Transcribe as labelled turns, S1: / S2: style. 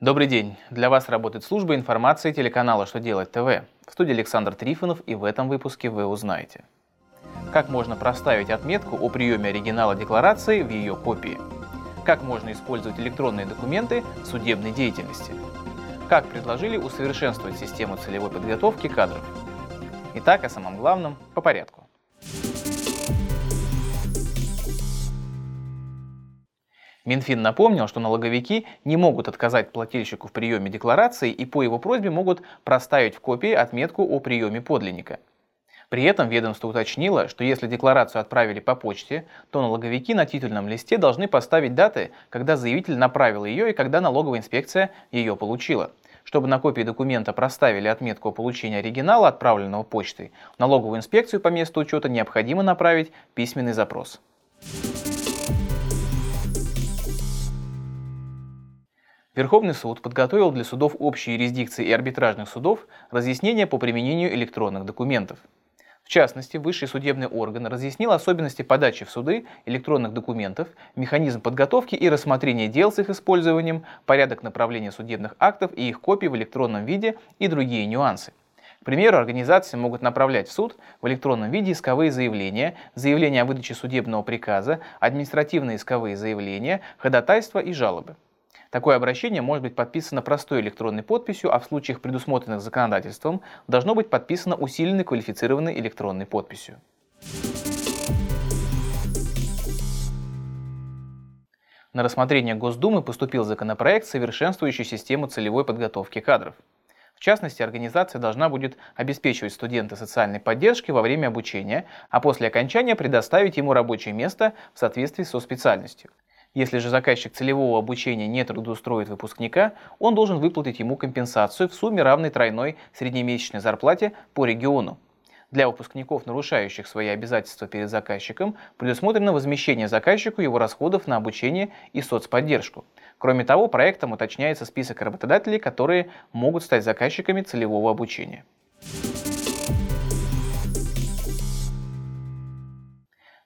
S1: Добрый день! Для вас работает служба информации телеканала «Что делать ТВ». В студии Александр Трифонов и в этом выпуске вы узнаете. Как можно проставить отметку о приеме оригинала декларации в ее копии? Как можно использовать электронные документы в судебной деятельности? Как предложили усовершенствовать систему целевой подготовки кадров? Итак, о самом главном по порядку. Минфин напомнил, что налоговики не могут отказать плательщику в приеме декларации и по его просьбе могут проставить в копии отметку о приеме подлинника. При этом ведомство уточнило, что если декларацию отправили по почте, то налоговики на титульном листе должны поставить даты, когда заявитель направил ее и когда налоговая инспекция ее получила. Чтобы на копии документа проставили отметку о получении оригинала, отправленного почтой, в налоговую инспекцию по месту учета необходимо направить письменный запрос. Верховный суд подготовил для судов общей юрисдикции и арбитражных судов разъяснения по применению электронных документов. В частности, высший судебный орган разъяснил особенности подачи в суды электронных документов, механизм подготовки и рассмотрения дел с их использованием, порядок направления судебных актов и их копий в электронном виде и другие нюансы. К примеру, организации могут направлять в суд в электронном виде исковые заявления, заявления о выдаче судебного приказа, административные исковые заявления, ходатайства и жалобы. Такое обращение может быть подписано простой электронной подписью, а в случаях, предусмотренных законодательством, должно быть подписано усиленной квалифицированной электронной подписью. На рассмотрение Госдумы поступил законопроект, совершенствующий систему целевой подготовки кадров. В частности, организация должна будет обеспечивать студента социальной поддержки во время обучения, а после окончания предоставить ему рабочее место в соответствии со специальностью. Если же заказчик целевого обучения не трудоустроит выпускника, он должен выплатить ему компенсацию в сумме равной тройной среднемесячной зарплате по региону. Для выпускников, нарушающих свои обязательства перед заказчиком, предусмотрено возмещение заказчику его расходов на обучение и соцподдержку. Кроме того, проектом уточняется список работодателей, которые могут стать заказчиками целевого обучения.